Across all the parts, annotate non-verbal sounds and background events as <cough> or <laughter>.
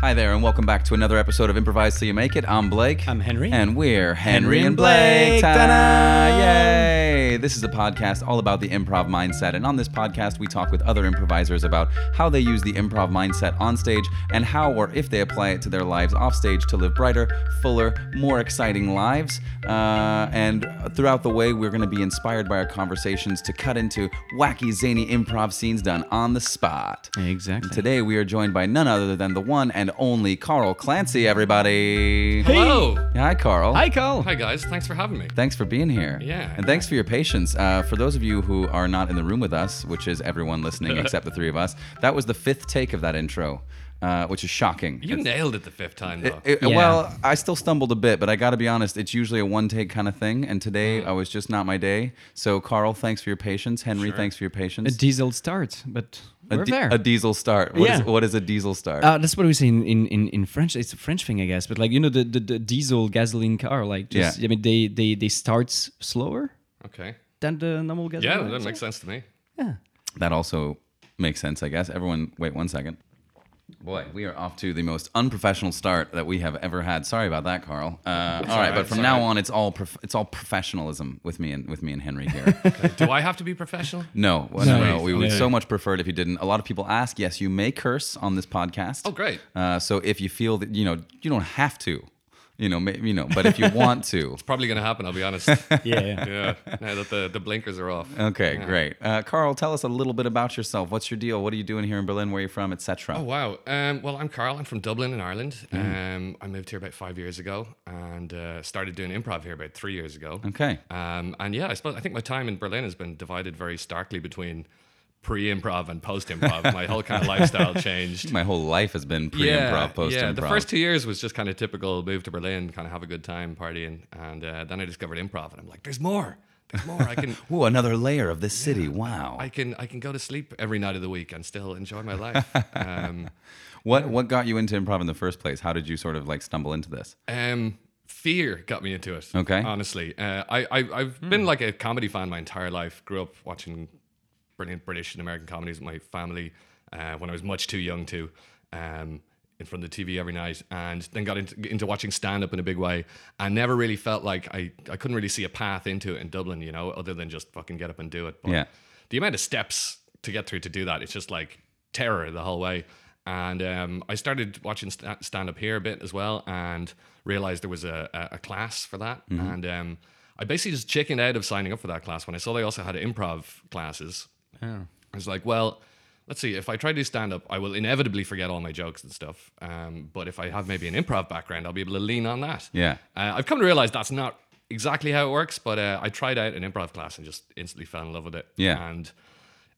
Hi there, and welcome back to another episode of Improvise Till You Make It. I'm Blake. I'm Henry. And we're Henry, Henry and Blake. Blake. Ta-da! Yay! This is a podcast all about the improv mindset. And on this podcast, we talk with other improvisers about how they use the improv mindset on stage and how or if they apply it to their lives off stage to live brighter, fuller, more exciting lives. Uh, and throughout the way, we're going to be inspired by our conversations to cut into wacky, zany improv scenes done on the spot. Exactly. Today we are joined by none other than the one and only Carl Clancy, everybody. Hello. Hi, Carl. Hi, Carl. Hi guys, thanks for having me. Thanks for being here. Yeah. And thanks for your patience. Uh, for those of you who are not in the room with us, which is everyone listening <laughs> except the three of us, that was the fifth take of that intro, uh, which is shocking. You It's- nailed it the fifth time though. it- Yeah. Well, I still stumbled a bit, but I got to be honest, it's usually a one take kind of thing. And today Mm. I was just not my day. So, Carl, thanks for your patience. Henry, Sure. thanks for your patience. A diesel start, but A we're di- there. a diesel start. What is Yeah. what is a diesel start? uh, that's what we say in, in, in, in French. It's a French thing, I guess. But like you know, the, the, the diesel gasoline car, like just Yeah. I mean, they they they start slower okay. Then the normal gasoline. Yeah, that cars. makes sense to me. Yeah. That also makes sense, I guess. Everyone, wait one second. Boy, we are off to the most unprofessional start that we have ever had. Sorry about that, Carl. Uh, <laughs> all right, alright, but from it's now alright. on, it's all prof- it's all professionalism with me and with me and Henry here. <laughs> Do I have to be professional? no, well, no, no, No. we would Yeah. so much prefer it if you didn't. A lot of people ask. Yes, you may curse on this podcast. Oh, great. Uh, so if you feel that you know you don't have to, you know, may, you know, but if you want to, <laughs> it's Probably gonna happen. I'll be honest. <laughs> Yeah. yeah. yeah. Now that the, the blinkers are off. okay, great. Uh, Carl, tell us a little bit about yourself. What's your deal? What are you doing here in Berlin? Where are you from, etc. Oh wow. Um, well, I'm Carl. I'm from Dublin in Ireland. Um, I moved here about five years ago and uh, started doing improv here about three years ago. Okay. Um, and yeah, I suppose I think my time in Berlin has been divided very starkly between pre-improv and post-improv. my whole kind of lifestyle <laughs> changed. My whole life has been pre-improv, post-improv. Yeah, the first two years was just kind of typical move to Berlin, kind of have a good time partying, and uh, then I discovered improv, and I'm like, there's more, there's more. I can, <laughs> Ooh, another layer of this city. Wow. I can, I can go to sleep every night of the week and still enjoy my life. Um, <laughs> what what got you into improv in the first place? How did you sort of like stumble into this? um, fear got me into it. Okay. honestly, uh, I, I, I've been like a comedy fan my entire life. Grew up watching brilliant British and American comedies with my family uh, when I was much too young to. Um, in front of the TV every night, and then got into, into watching stand up in a big way. I never really felt like I, I couldn't really see a path into it in Dublin, you know, other than just fucking get up and do it. But Yeah. the amount of steps to get through to do that, it's just like terror the whole way. And um, I started watching st- stand up here a bit as well, and realized there was a, a, a class for that. And um, I basically just chickened out of signing up for that class when I saw they also had improv classes. I was like, well, let's see. If I try to do stand up, I will inevitably forget all my jokes and stuff. Um, but if I have maybe an improv background, I'll be able to lean on that. Yeah. Uh, I've come to realize that's not exactly how it works, but uh, I tried out an improv class and just instantly fell in love with it. Yeah. And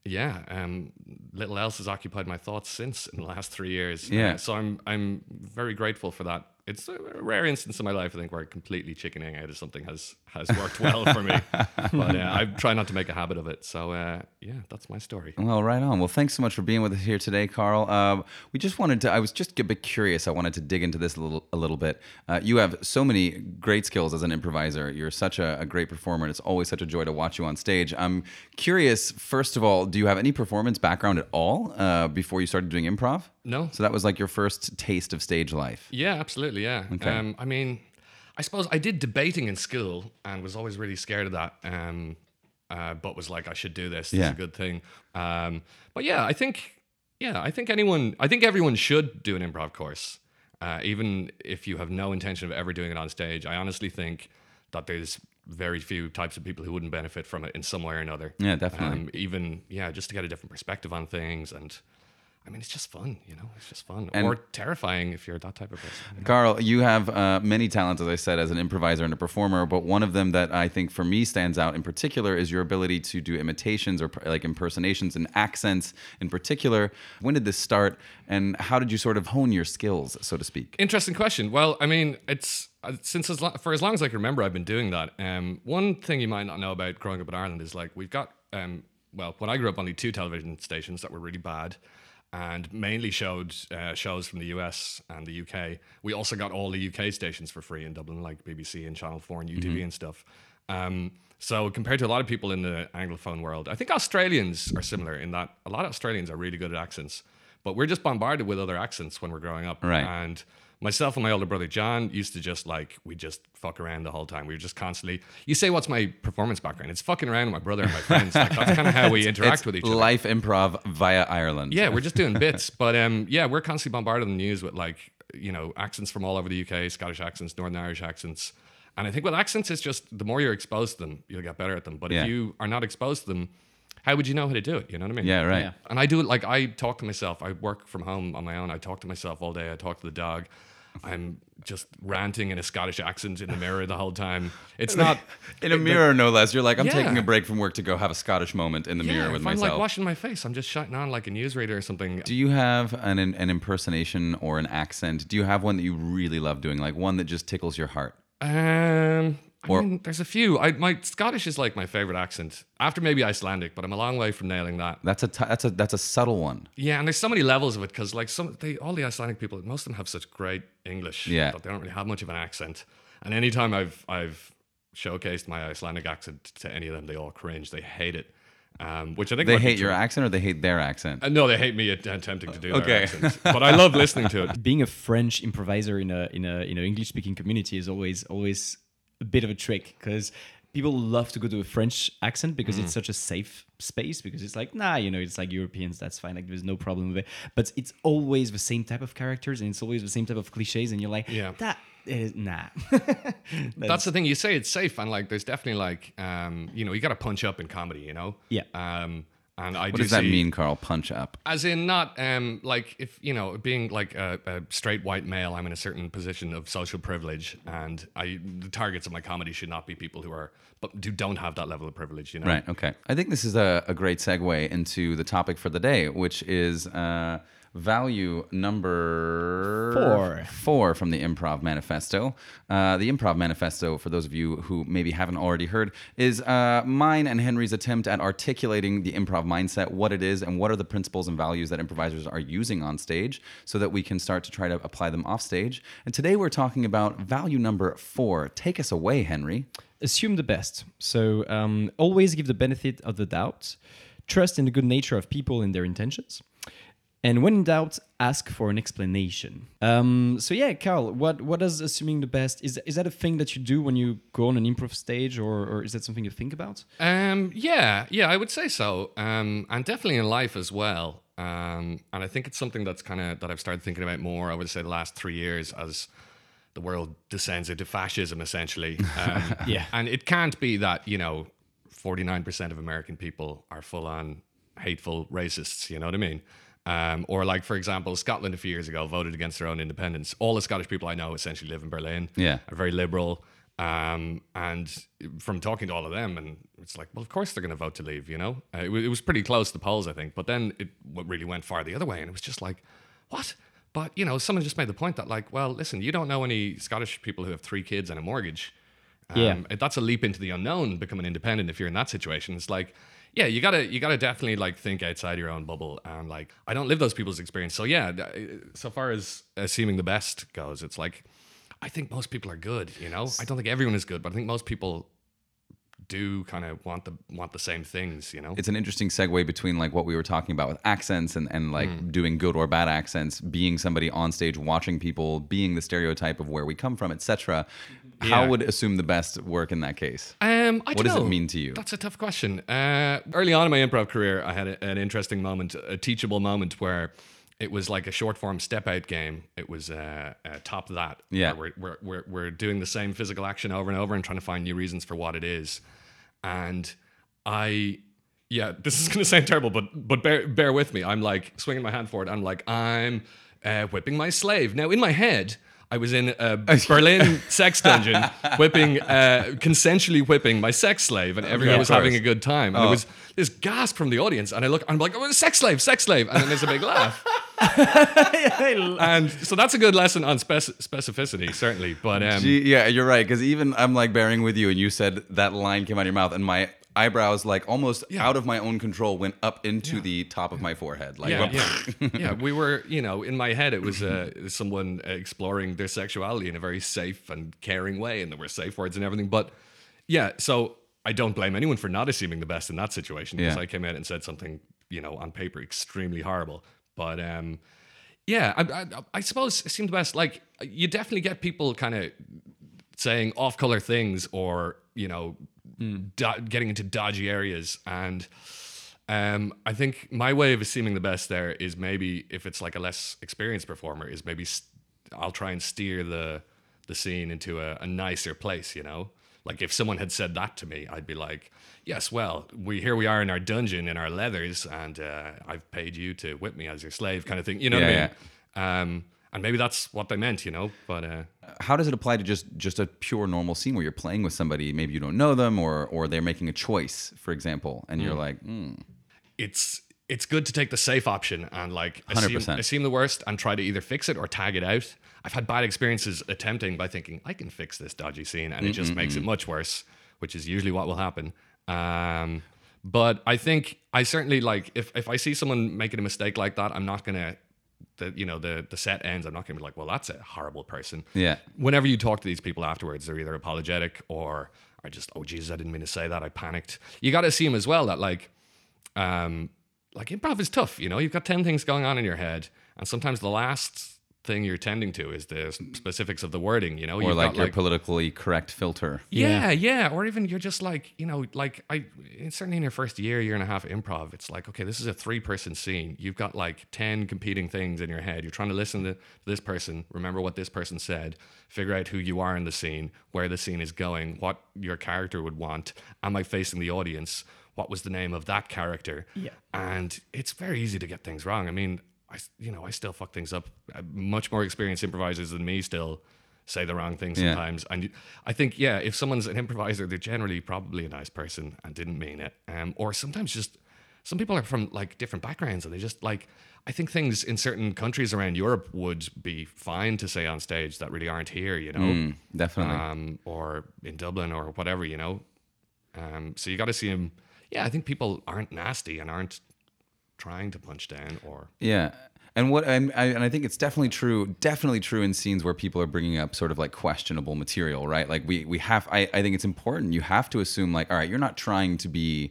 yeah, um, little else has occupied my thoughts since in the last three years. Yeah. Uh, so I'm I'm very grateful for that. It's a rare instance in my life, I think, where completely chickening out of something has has worked well for me. <laughs> But uh, I try not to make a habit of it. So uh, yeah, that's my story. Well, right on. Well, thanks so much for being with us here today, Carl. Um, we just wanted to. I was just a bit curious. I wanted to dig into this a little, a little bit. Uh, you have so many great skills as an improviser. You're such a, a great performer, and it's always such a joy to watch you on stage. I'm curious. First of all, do you have any performance background at all uh, before you started doing improv? No. So that was like your first taste of stage life. Yeah, absolutely. Yeah. Okay. Um, I mean, I suppose I did debating in school and was always really scared of that. Um, uh, but was like, I should do this. This Yeah. is a good thing. Um, but yeah, I think, yeah, I think anyone, I think everyone should do an improv course, uh, even if you have no intention of ever doing it on stage. I honestly think that there's very few types of people who wouldn't benefit from it in some way or another. Yeah, definitely. Um, even yeah, just to get a different perspective on things and. I mean, it's just fun, you know. It's just fun, And- or terrifying if you're that type of person. you know? Carl, you have uh, many talents, as I said, as an improviser and a performer. But one of them that I think for me stands out in particular is your ability to do imitations or like impersonations and accents in particular. When did this start, and how did you sort of hone your skills, so to speak? Interesting question. Well, I mean, it's uh, since as lo- for as long as I can remember, I've been doing that. Um, one thing you might not know about growing up in Ireland is like we've got um, well, when I grew up, only two television stations that were really bad. And mainly showed uh, shows from the US and the UK. We also got all the UK stations for free in Dublin, like BBC and Channel 4 and UTV and stuff. Um, so compared to a lot of people in the Anglophone world, I think Australians are similar in that a lot of Australians are really good at accents. But we're just bombarded with other accents when we're growing up. Right. And myself and my older brother John used to just like we just fuck around the whole time. We were just constantly. You say, "What's my performance background?" It's fucking around with my brother and my friends. Like that's kind of how we interact It's with each other. life improv via Ireland. Yeah, we're just doing <laughs> bits, but um, yeah, we're constantly bombarded in the news with like you know accents from all over the UK, Scottish accents, Northern Irish accents, and I think with accents, it's just the more you're exposed to them, you'll get better at them. But Yeah. if you are not exposed to them, how would you know how to do it? You know what I mean? Yeah, right. Yeah. And I do it like I talk to myself. I work from home on my own. I talk to myself all day. I talk to the dog. I'm just ranting in a Scottish accent in the mirror the whole time. It's <laughs> not In a mirror, no less. You're like, I'm Yeah. taking a break from work to go have a Scottish moment in the mirror with if I'm like washing my face, I'm just shutting on like a newsreader or something. Do you have an, an impersonation or an accent? Do you have one that you really love doing, like one that just tickles your heart? Um, I mean, there's a few. I, my Scottish is like my favorite accent after maybe Icelandic, but I'm a long way from nailing that. That's a t- that's a that's a subtle one. Yeah, and there's so many levels of it because like some they all the Icelandic people, most of them have such great English Yeah. that they don't really have much of an accent. And anytime I've I've showcased my Icelandic accent to any of them, they all cringe. They hate it. Um, which I think They hate your accent or they hate their accent. Uh, no, they hate me attempting to do Okay. their accent. But I love listening to it. <laughs> being a French improviser in a in a in an English speaking community is always always a bit of a trick because people love to go to a French accent because Mm. it's such a safe space because it's like nah you know it's like Europeans that's fine like there's no problem with it but it's always the same type of characters and it's always the same type of cliches and you're like Yeah. that is nah <laughs> That's the thing. You say it's safe, and like, there's definitely like, um, you know, you got to punch up in comedy, you know. Yeah. Um, and I What do does that see- mean, Carl? Punch up. As in, not um, like if you know, being like a, a straight white male, I'm in a certain position of social privilege, and I the targets of my comedy should not be people who are, but who don't have that level of privilege, you know. Right. Okay. I think this is a, a great segue into the topic for the day, which is uh, value number Four. Four from the Improv Manifesto. Uh, the Improv Manifesto, for those of you who maybe haven't already heard, is uh, mine and Henry's attempt at articulating the improv mindset, what it is, and what are the principles and values that improvisers are using on stage, so that we can start to try to apply them off stage. And today we're talking about value number four. Take us away, Henry. assume the best. So um, always give the benefit of the doubt. Trust in the good nature of people and their intentions. And when in doubt, ask for an explanation. Um, so yeah, Carl, what what does assuming the best is? Is that a thing that you do when you go on an improv stage, or, or is that something you think about? Um, yeah, yeah, I would say so. Um, and definitely in life as well. Um, and I think it's something that's kind of that I've started thinking about more. I would say the last three years as the world descends into fascism, essentially. <laughs> Um, Yeah. and it can't be that you know, forty nine percent of American people are full on hateful racists. You know what I mean? Um, or like, for example, Scotland a few years ago voted against their own independence. All the Scottish people I know essentially live in Berlin. Yeah. are very liberal. Um, and from talking to all of them, and it's like, well, of course they're going to vote to leave. You know, uh, it, wa- it was pretty close to the polls, I think. But then it w- really went far the other way, and it was just like, what? But you know, someone just made the point that, like, well, listen, you don't know any Scottish people who have three kids and a mortgage. Yeah. Um, that's a leap into the unknown. Becoming independent if you're in that situation, it's like, yeah, you gotta you gotta definitely like think outside your own bubble. And like, I don't live those people's experience. So yeah, uh, so far as assuming the best goes, it's like, I think most people are good. You know, I don't think everyone is good, but I think most people do kind of want the want the same things. You know, it's an interesting segue between like what we were talking about with accents and, and like Hmm. doing good or bad accents being somebody on stage watching people being the stereotype of where we come from etc how would assume the best work in that case Um, I What does it mean to you? That's a tough question. Uh, early on in my improv career, I had a, an interesting moment, a teachable moment where it was like a short form step out game. It was uh, uh, top that. Yeah. We're, we're, we're, we're doing the same physical action over and over and trying to find new reasons for what it is. And I, yeah, this is <laughs> going to sound terrible, but but bear, bear with me. I'm like swinging my hand forward. I'm like, I'm uh, whipping my slave. Now, in my head, I was in a <laughs> Berlin sex dungeon, whipping, uh, consensually whipping my sex slave, and everyone of was having a good time. And there was this gasp from the audience, and I look, I'm like, oh, sex slave, sex slave, and then there's a big laugh. <laughs> and so that's a good lesson on spec- specificity, certainly. But um, Gee, yeah you're right because even i'm like bearing with you and you said that line came out of your mouth and my eyebrows like almost out of my own control went up into the top of my forehead like yeah, yeah, <laughs> yeah. We were, you know, in my head, it was uh, someone exploring their sexuality in a very safe and caring way, and there were safe words and everything. But yeah, so I don't blame anyone for not assuming the best in that situation because Yeah. I came out and said something, you know, on paper extremely horrible. But um, yeah, I, I, I suppose it seemed the best. Like you definitely get people kind of saying off-color things or you know do- getting into dodgy areas and. Um, I think my way of assuming the best there is maybe if it's like a less experienced performer, is maybe st- I'll try and steer the the scene into a, a nicer place. You know, like if someone had said that to me, I'd be like, "Yes, well, we here we are in our dungeon in our leathers, and uh, I've paid you to whip me as your slave," kind of thing. You know what I Yeah, mean? Um, and maybe that's what they meant, you know. But uh, How does it apply to just just a pure normal scene where you're playing with somebody, maybe you don't know them, or or they're making a choice, for example, and you're like, mm, it's it's good to take the safe option and like assume, 100%. assume the worst and try to either fix it or tag it out. I've had bad experiences attempting by thinking I can fix this dodgy scene, and it just makes it much worse, which is usually what will happen. Um, but I think I certainly like if if I see someone making a mistake like that, I'm not gonna. The, you know the the set ends. I'm not gonna be like, well, that's a horrible person. Yeah. Whenever you talk to these people afterwards, they're either apologetic or are just, oh Jesus, I didn't mean to say that. I panicked. You got to see assume as well that like um, like improv is tough. You know, you've got 10 things going on in your head, and sometimes the last thing you're tending to is the specifics of the wording, you know, or You've like got, your politically correct filter. yeah, yeah, or even you're just like, you know, like I certainly in your first year, year and a half of improv, it's like, okay, this is a three person scene. You've got like 10 competing things in your head. You're trying to listen to this person, remember what this person said, figure out who you are in the scene, where the scene is going, what your character would want. Am I facing the audience? What was the name of that character? Yeah. And it's very easy to get things wrong. I mean, I, you know, I still fuck things up. Much more experienced improvisers than me still say the wrong thing Yeah. sometimes. And you- I think, yeah, if someone's an improviser, they're generally probably a nice person and didn't mean it. Um, or sometimes just some people are from like different backgrounds and they just like. I think things in certain countries around Europe would be fine to say on stage that really aren't here, you know, Mm, definitely. um, or in Dublin or whatever, you know. Um, so you got to see him. Yeah, I think people aren't nasty and aren't trying to punch down or Yeah. And what and I, and I think it's definitely true, definitely true in scenes where people are bringing up sort of like questionable material, right? Like we we have I, I think it's important. You have to assume like, all right, you're not trying to be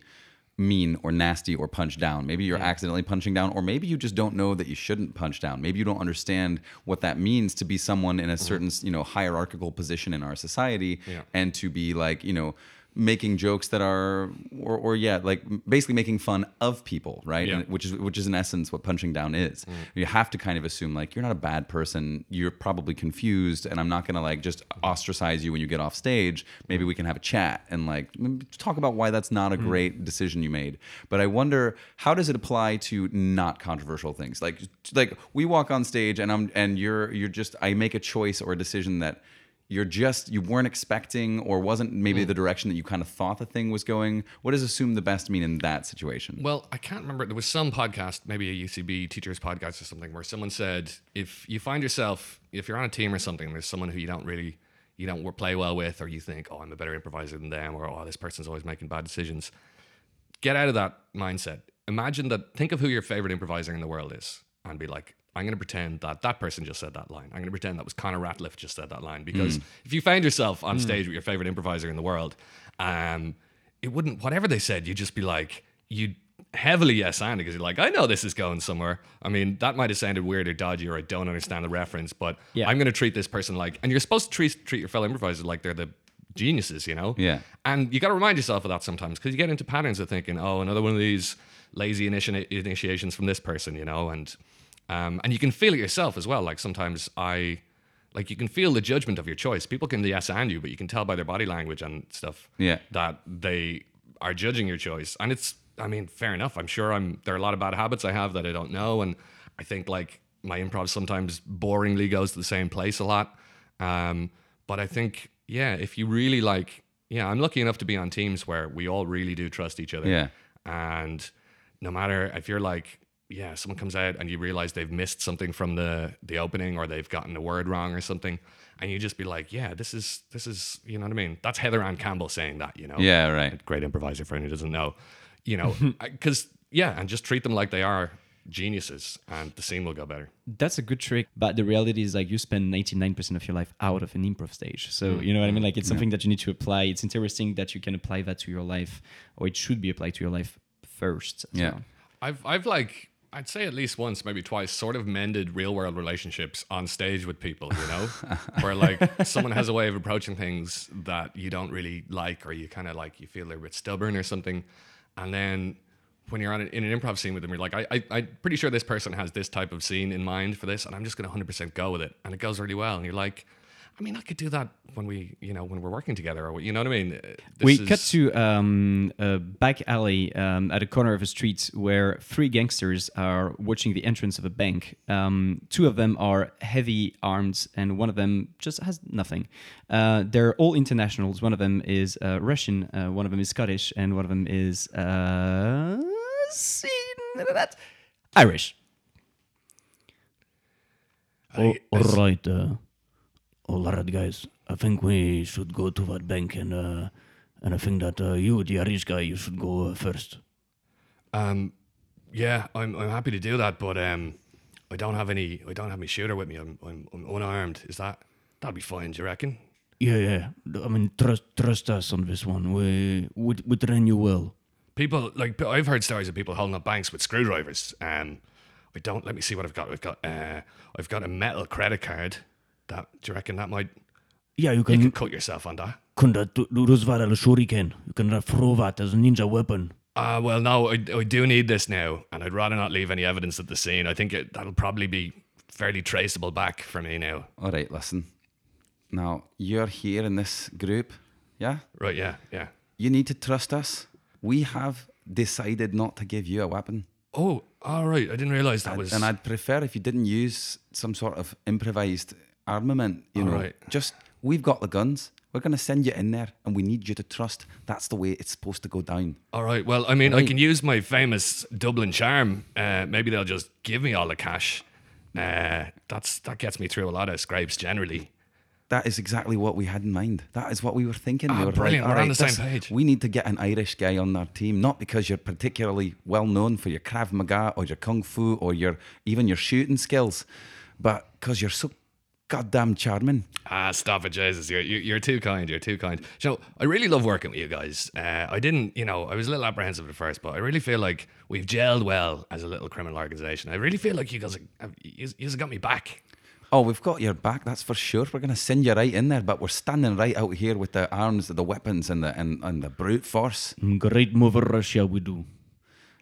mean or nasty or punch down. Maybe you're accidentally punching down, or maybe you just don't know that you shouldn't punch down. Maybe you don't understand what that means to be someone in a mm-hmm. certain you know hierarchical position in our society, Yeah. and to be like you know making jokes that are or, or yeah like basically making fun of people right? Yeah. And- which is which is in essence what punching down is. Mm. You have to kind of assume like you're not a bad person. You're probably confused and i'm not gonna like just ostracize you when you get off stage. Maybe we can have a chat and like talk about why that's not a mm. great decision you made. But i wonder how does it apply to not controversial things? Like like we walk on stage and i'm and you're you're just i make a choice or a decision that you're just you weren't expecting or wasn't maybe the mm. direction that you kind of thought the thing was going what does assume the best mean in that situation Well, I can't remember. There was some podcast, maybe a UCB teachers podcast or something, where someone said if you find yourself, if you're on a team or something, there's someone who you don't really, you don't play well with, or you think, oh, I'm a better improviser than them, or oh, this person's always making bad decisions. Get out of that mindset. Imagine that. Think of who your favorite improviser in the world is, and be like, I'm going to pretend that that person just said that line. I'm going to pretend that was Connor Ratliff just said that line because if you found yourself on stage with your favorite improviser in the world, um, it wouldn't whatever they said, you'd just be like you'd heavily yes and because you're like, I know this is going somewhere. I mean, that might have sounded weird or dodgy or I don't understand the reference, but Yeah. I'm gonna treat this person like and you're supposed to treat treat your fellow improvisers like they're the geniuses, you know? Yeah. And you gotta remind yourself of that sometimes because you get into patterns of thinking, oh, another one of these lazy initi- initiations from this person, you know, and um, and you can feel it yourself as well. Like sometimes I like you can feel the judgment of your choice. People can yes and you, but you can tell by their body language and stuff Yeah. that they are judging your choice. And it's, I mean, fair enough. I'm sure I'm, there are a lot of bad habits I have that I don't know. And I think like my improv sometimes boringly goes to the same place a lot. Um, but I think, yeah, if you really like, yeah, I'm lucky enough to be on teams where we all really do trust each other. Yeah. And no matter if you're like, yeah, someone comes out and you realize they've missed something from the the opening or they've gotten a word wrong or something, and you just be like, yeah, this is this is you know what I mean? That's Heather Ann Campbell saying that, you know? yeah right Great improviser for anyone who doesn't know, you know, <laughs> because yeah, and just treat them like they are geniuses, and the scene will go better. That's a good trick, but the reality is like you spend 99% of your life out of an improv stage. So, mm. you know what I mean? Like it's something that you need to apply. It's interesting that you can apply that to your life or it should be applied to your life first. Yeah. So, I've I've like I'd say at least once, maybe twice, sort of mended real world relationships on stage with people, you know? <laughs> Where like someone has a way of approaching things that you don't really like, or you kind of like, you feel they're a bit stubborn or something. And then when you're on an, in an improv scene with them, you're like, I, I, I'm pretty sure this person has this type of scene in mind for this, and I'm just going to 100% go with it. And it goes really well. And you're like, I mean, I could do that when we, you know, when we're working together, or you know what I mean. This we is- cut to um, a back alley um, at a corner of a street where three gangsters are watching the entrance of a bank. Um, two of them are heavy armed, and one of them just has nothing. Uh, they're all internationals. One of them is uh, Russian, uh, one of them is Scottish, and one of them is uh, Irish. I- all right, uh, all right, guys. I think we should go to that bank, and uh, and I think that uh, you, the Irish guy, you should go uh, first. Um, yeah, I'm I'm happy to do that, but um, I don't have any. I don't have my shooter with me. I'm I'm, I'm unarmed. Is that that'll be fine? Do you reckon? Yeah, yeah. I mean, trust trust us on this one. We we, we train you well. People like I've heard stories of people holding up banks with screwdrivers. Um, I don't. Let me see what I've got. I've got uh, I've got a metal credit card. That do you reckon that might Yeah, you can. you can could cut yourself on that? can do do those viral shuriken. You can throw that as a ninja weapon. Uh, well, no, I, I do need this now, and I'd rather not leave any evidence at the scene. I think it, that'll probably be fairly traceable back for me now. All right, listen. Now, you're here in this group, yeah? Right? Yeah, yeah. You need to trust us. We have decided not to give you a weapon. Oh, all right. I didn't realize that was. And I'd prefer if you didn't use some sort of improvised armament, you know. Alright. Just, we've got the guns. We're going to send you in there and we need you to trust that's the way it's supposed to go down. All right. Well, I mean, I can use my famous Dublin charm. Uh, maybe they'll just give me all the cash. Uh, that's that gets me through a lot of scrapes generally. That is exactly what we had in mind. That is what we were thinking. Ah, we were brilliant. Like, We're on "Alright, the same page." We need to get an Irish guy on our team, not because you're particularly well known for your Krav Maga or your Kung Fu or your even your shooting skills, but because you're so goddamn charming. Ah, stop it, Jesus! You're you're you're too kind. You're too kind. You know, I really love working with you guys. Uh, I didn't, you know, I was a little apprehensive at first, but I really feel like we've gelled well as a little criminal organization. I really feel like you guys have, you, you got me back. Oh, we've got your back, that's for sure. We're going to send you right in there, but we're standing right out here with the arms, the weapons, and the and, and the brute force. Great move, Russia. We do.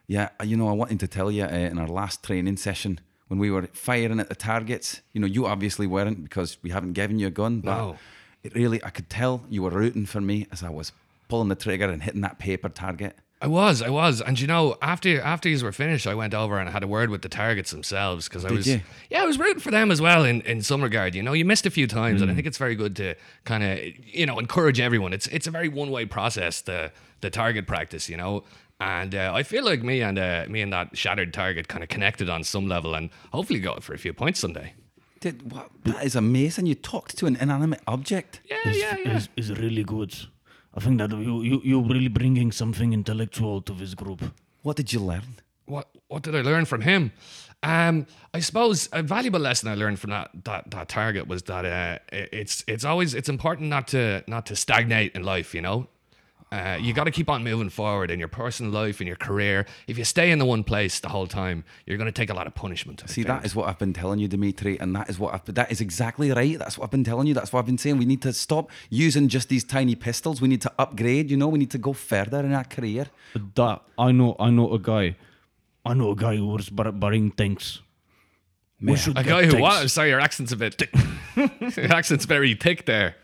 Yeah, uh, you know, I wanted to tell you uh, in our last training session when we were firing at the targets. You know, you obviously weren't because we haven't given you a gun, but No. it really, I could tell you were rooting for me as I was pulling the trigger and hitting that paper target. I was, I was, and you know, after after these were finished, I went over and I had a word with the targets themselves because I Did was, you? yeah, I was rooting for them as well in, in some regard. You know, you missed a few times, Mm. and I think it's very good to kind of you know encourage everyone. It's it's a very one way process the the target practice, you know. And uh, I feel like me and uh, me and that shattered target kind of connected on some level, and hopefully go for a few points someday. Did, what, that is amazing. You talked to an inanimate object. Yeah, Is, yeah, yeah. is, is really good. I think that you, you, you're really bringing something intellectual to this group. What did you learn? what what did I learn from him? Um, I suppose a valuable lesson I learned from that that, that target was that uh, it's it's always it's important not to not to stagnate in life. You know, uh, you got to keep on moving forward in your personal life, in your career. If you stay in the one place the whole time, you're going to take a lot of punishment. I See, think. that is what I've been telling you, Dimitri, and that is what I've, that is exactly right. That's what I've been telling you. That's what I've been saying. We need to stop using just these tiny pistols. We need to upgrade. You know, we need to go further in our career. That I know. I know a guy. I know a guy who was bar- barring tanks. We should a guy who tanks. was. Sorry, your accent's a bit. <laughs> your accent's very thick there.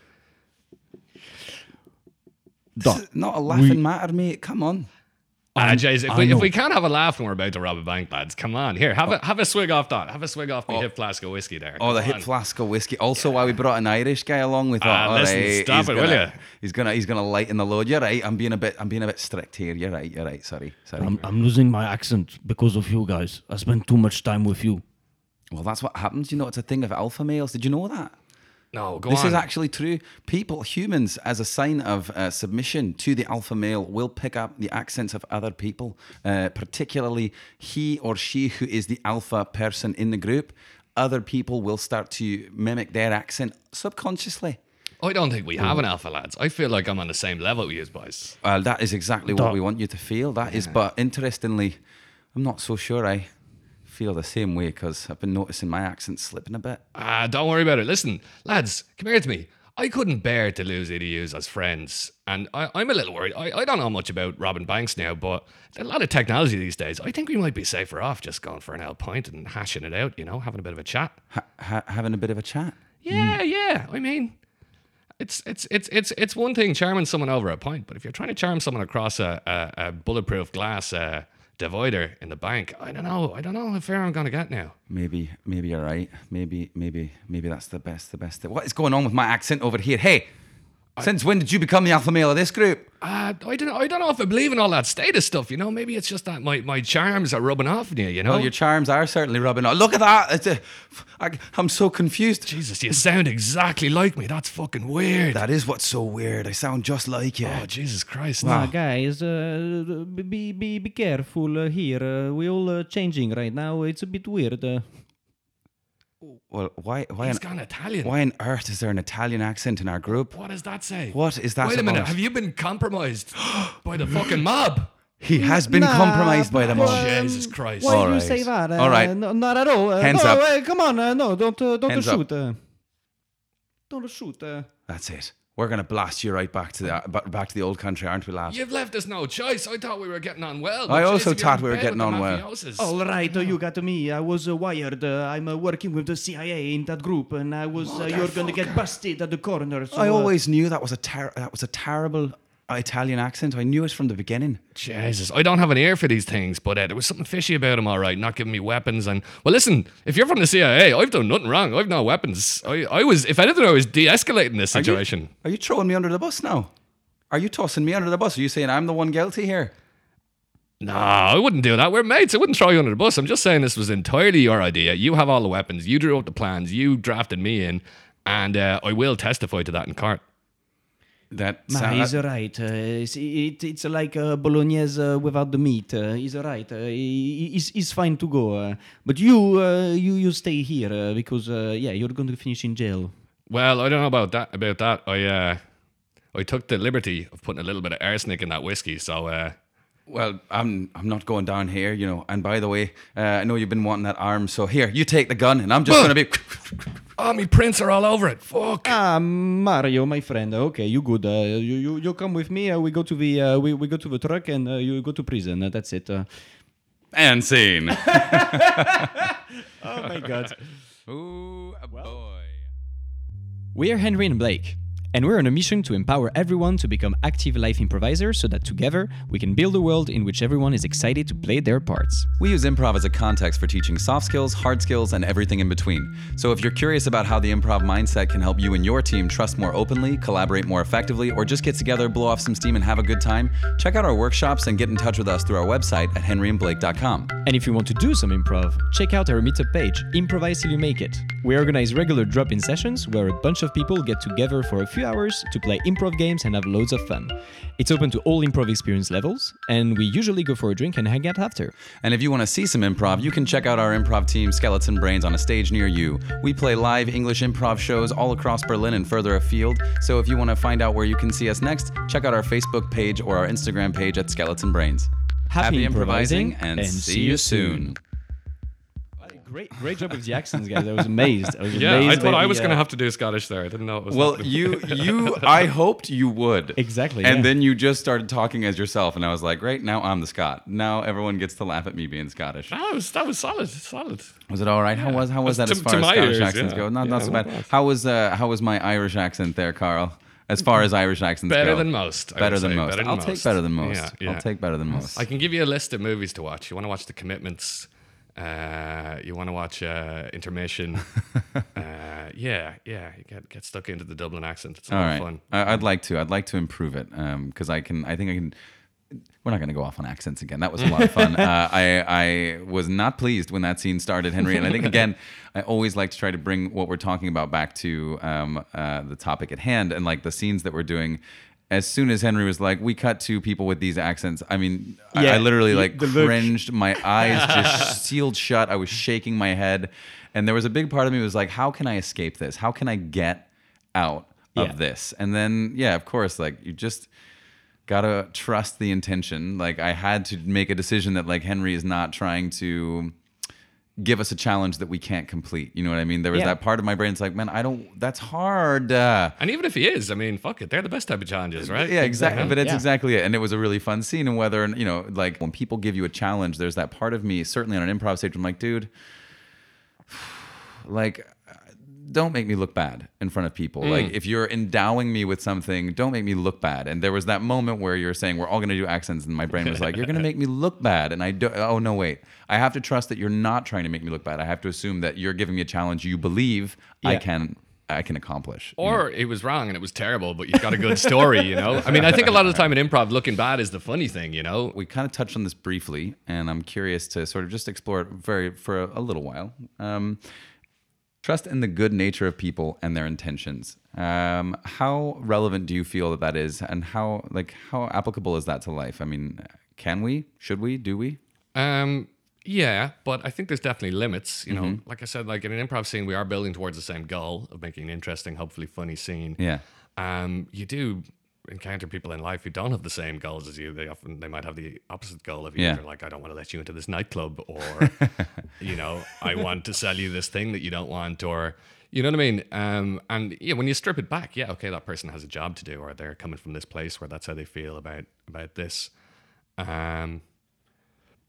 Da. It's not a laughing matter, mate. Come on. Ah, Jays, if I we, if we can't have a laugh when we're about to rob a bank, lads, come on. Here, have a have a swig off that. Have a swig off my hip flask of whiskey there. Oh, the Come hip flask of whiskey. Also, why we brought an Irish guy along, with thought, Ah, listen, right, stop he's it, will gonna, ya? He's gonna, he's gonna lighten the load. You're right. I'm being a bit, I'm being a bit strict here. You're right. You're right. Sorry, sorry. I'm, I'm losing my accent because of you guys. I spent too much time with you. well, that's what happens. You know, it's a thing of alpha males. Did you know that? No, go this on. is actually true. People, humans, as a sign of uh, submission to the alpha male, will pick up the accents of other people, uh, particularly he or she who is the alpha person in the group. Other people will start to mimic their accent subconsciously. I don't think we have an alpha, lads. I feel like I'm on the same level with you boys. Well, that is exactly what That- we want you to feel. That is, but interestingly, I'm not so sure. I feel the same way because I've been noticing my accent slipping a bit. Ah, don't worry about it. Listen, lads, come here to me. I couldn't bear to lose EDUs as friends. And I, I'm a little worried. I, I don't know much about robbing banks now, but a lot of technology these days. I think we might be safer off just going for an L point and hashing it out, you know, having a bit of a chat. Ha- ha- having a bit of a chat. Yeah, yeah. I mean, it's it's it's it's it's one thing charming someone over a point, but if you're trying to charm someone across a, a, a bulletproof glass uh, divider in the bank, I don't know. I don't know how far I'm gonna get now. Maybe, maybe you're right. Maybe, maybe, maybe that's the best, the best. What is going on with my accent over here? Hey, since when did you become the alpha male of this group? Uh, I don't know. I don't know if I believe in all that status stuff. You know, maybe it's just that my, my charms are rubbing off on you. You know, Well, your charms are certainly rubbing off. Look at that. It's a, I, I'm so confused. Jesus, you sound exactly like me. That's fucking weird. That is what's so weird. I sound just like you. oh, Jesus Christ! Ah, guys, uh, be be be careful uh, here. Uh, we all uh, changing right now. It's a bit weird. Uh, Well, why, why, He's on, gone Italian. why on earth is there an Italian accent in our group? What does that say? What is that Wait a minute. Have you been compromised <gasps> by the fucking mob? He has been Nah, compromised by the mob. um, Jesus Christ. Why All do you say that? Uh, All right. no, not at all. Uh, Hands no, up. uh, come on, uh, no, don't uh, don't Hands shoot. Uh, don't shoot. Uh. That's it. We're gonna blast you right back to the back to the old country, aren't we, lad? You've left us no choice. I thought we were getting on well. I also jeez, if you're thought we were getting on well. All right, uh, you got me. I was uh, wired. Uh, I'm uh, working with the CIA in that group, and I was. Uh, you're gonna get busted at the corner. So, I uh, always knew that was a ter- that was a terrible Italian accent. I knew it from the beginning. Jesus, I don't have an ear for these things, but uh, there was something fishy about him, all right, not giving me weapons. And well, listen, if you're from the CIA, I've done nothing wrong. I've no weapons. I, I was, if anything, I was de-escalating this Are you- situation. Are you throwing me under the bus now? Are you tossing me under the bus? Are you saying I'm the one guilty here? No, I wouldn't do that. We're mates. I wouldn't throw you under the bus. I'm just saying this was entirely your idea. You have all the weapons. You drew up the plans. You drafted me in, and uh, I will testify to that in court. That Nah, sound- he's alright. Uh, it's, it, it's like uh, bolognese uh, without the meat. Uh, he's alright. Uh, he, he's, he's fine to go. Uh, but you, uh, you, you stay here uh, because uh, yeah, you're going to finish in jail. Well, I don't know about that. About that, I uh, I took the liberty of putting a little bit of arsenic in that whiskey. So uh, Well, I'm I'm not going down here, you know. And by the way, uh, I know you've been wanting that arm, so here you take the gun, and I'm just gonna be. <laughs> oh, me prints are all over it. Fuck. Ah, Mario, my friend. Okay, you good? Uh, you, you, you come with me. Uh, we go to the, uh, we, we go to the truck, and uh, you go to prison. Uh, that's it. Uh, and scene. <laughs> oh my god. Ooh, a boy. We are Henry and Blake, and we're on a mission to empower everyone to become active life improvisers so that together we can build a world in which everyone is excited to play their parts. We use improv as a context for teaching soft skills, hard skills, and everything in between. So if you're curious about how the improv mindset can help you and your team trust more openly, collaborate more effectively, or just get together, blow off some steam, and have a good time, check out our workshops and get in touch with us through our website at henryandblake.com. And if you want to do some improv, check out our meetup page, Improvise Till You Make It. We organize regular drop in sessions where a bunch of people get together for a few hours to play improv games and have loads of fun. It's open to all improv experience levels, and we usually go for a drink and hang out after. And if you want to see some improv, you can check out our improv team, Skeleton Brains, on a stage near you. We play live English improv shows all across Berlin and further afield. So if you want to find out where you can see us next, check out our Facebook page or our Instagram page at Skeleton Brains. Happy improvising improvising, and, and see you soon. Great, great job with the accents, guys. I was amazed. I was Yeah, I thought I the, was going to uh, have to do Scottish there. I didn't know it was. Well, you, <laughs> you, I hoped you would. Exactly, And yeah. then you just started talking as yourself, and I was like, great, now I'm the Scot. Now everyone gets to laugh at me being Scottish. that was that was solid, solid. Was it all right? How was how was that To- as far as my Scottish ears, accents yeah. go? Not Yeah, not so not bad. bad. How was uh how was my Irish accent there, Carl? As far as Irish accents go. Better go, than most. Better than most. better than I'll most. take better than most. Yeah, yeah. I'll take better than most. I can give you a list of movies to watch. You want to watch The Commitments. Uh, you want to watch uh, Intermission. <laughs> uh, yeah, yeah. You get get stuck into the Dublin accent. It's a all lot right, of fun. I, I'd like to. I'd like to improve it because I can. I think I can. We're not going to go off on accents again. That was a lot of fun. <laughs> uh, I I was not pleased when that scene started, Henry. And I think again, I always like to try to bring what we're talking about back to um, uh, the topic at hand and like the scenes that we're doing. As soon as Henry was like, "We cut to people with these accents," I mean, I, I literally like cringed. My <laughs> eyes just sealed shut. I was shaking my head, and there was a big part of me was like, "How can I escape this? How can I get out of Yeah. this?" And then, yeah, of course, like you just gotta trust the intention. Like I had to make a decision that like Henry is not trying to, give us a challenge that we can't complete. You know what I mean? There was Yeah. that part of my brain. It's like, man, I don't. That's hard. Uh, And even if he is, I mean, fuck it, they're the best type of challenges, right? yeah, exactly. But it's Yeah. exactly it. And it was a really fun scene. And whether, you know, like when people give you a challenge, there's that part of me, certainly on an improv stage, I'm like, dude, <sighs> like, don't make me look bad in front of people. Like, if you're endowing me with something, don't make me look bad. And there was that moment where you're saying, we're all going to do accents. And my brain was like, you're going to make me look bad. And I don't. oh, no, wait. I have to trust that you're not trying to make me look bad. I have to assume that you're giving me a challenge you believe I can. I can accomplish. you know? Or it was wrong and it was terrible, but you've got a good story, you know? I mean, I think a lot of the time in <laughs> improv, looking bad is the funny thing, you know? we kind of touched on this briefly, and I'm curious to sort of just explore it very for a, a little while. Um, trust in the good nature of people and their intentions. Um, how relevant do you feel that that is, and how like how applicable is that to life? I mean, can we? Should we? Do we? Um, yeah, but I think there's definitely limits. You know, Mm-hmm. like I said, like in an improv scene, we are building towards the same goal of making an interesting, hopefully funny scene. Yeah. Um, you do encounter people in life who don't have the same goals as you. They often they might have the opposite goal of you. Yeah. They're like, I don't want to let you into this nightclub, or <laughs> you know, I want to sell you this thing that you don't want, or you know what I mean. Um, and yeah, when you strip it back, yeah, okay, that person has a job to do, or they're coming from this place where that's how they feel about about this. Um,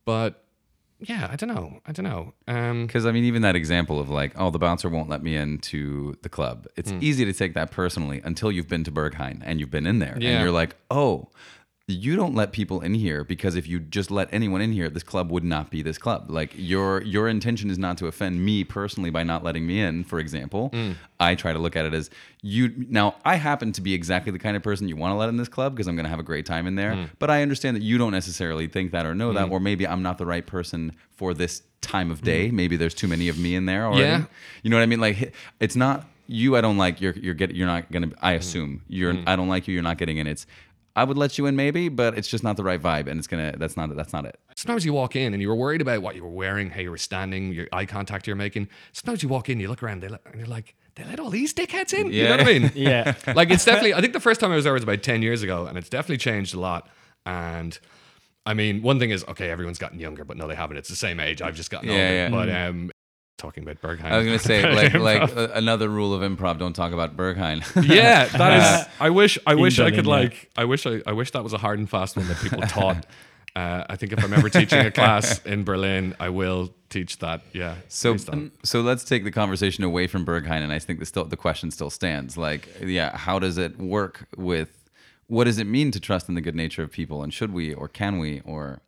but yeah, I don't know. I don't know. Um, Because I mean, even that example of like, oh, the bouncer won't let me into the club. It's Hmm. easy to take that personally until you've been to Berghain and you've been in there, Yeah. and you're like, oh, you don't let people in here because if you just let anyone in here, this club would not be this club. Like your your intention is not to offend me personally by not letting me in. For example, Hmm. I try to look at it as you. Now, I happen to be exactly the kind of person you want to let in this club because I'm going to have a great time in there. Hmm. But I understand that you don't necessarily think that or know that, or maybe I'm not the right person for this time of day. Maybe there's too many of me in there already. Yeah. You know what I mean? Like it's not you. I don't like. You're you're getting. You're not gonna. I assume you're. I don't like you. You're not getting in. It's. I would let you in maybe, but it's just not the right vibe, and it's gonna. That's not. That's not it. Sometimes you walk in and you were worried about what you were wearing, how you were standing, your eye contact you're making. Sometimes you walk in, you look around, they let, and you're like, they let all these dickheads in. You know what I mean? <laughs> Yeah. <laughs> like it's definitely. I think the first time I was there was about ten years ago, and it's definitely changed a lot. And I mean, one thing is okay, everyone's gotten younger, but no, they haven't. It's the same age. I've just gotten Yeah, older. yeah. But um, talking about Berghain, I was gonna <laughs> say like like uh, another rule of improv: don't talk about Berghain. <laughs> yeah, that is. I wish. I wish I could like. I wish. I, I wish that was a hard and fast one that people <laughs> taught. Uh, I think if I'm ever teaching a class in Berlin, I will teach that. Yeah. So, based so let's take the conversation away from Berghain, and I think the still the question still stands. Like, yeah, how does it work with? What does it mean to trust in the good nature of people, and should we, or can we, or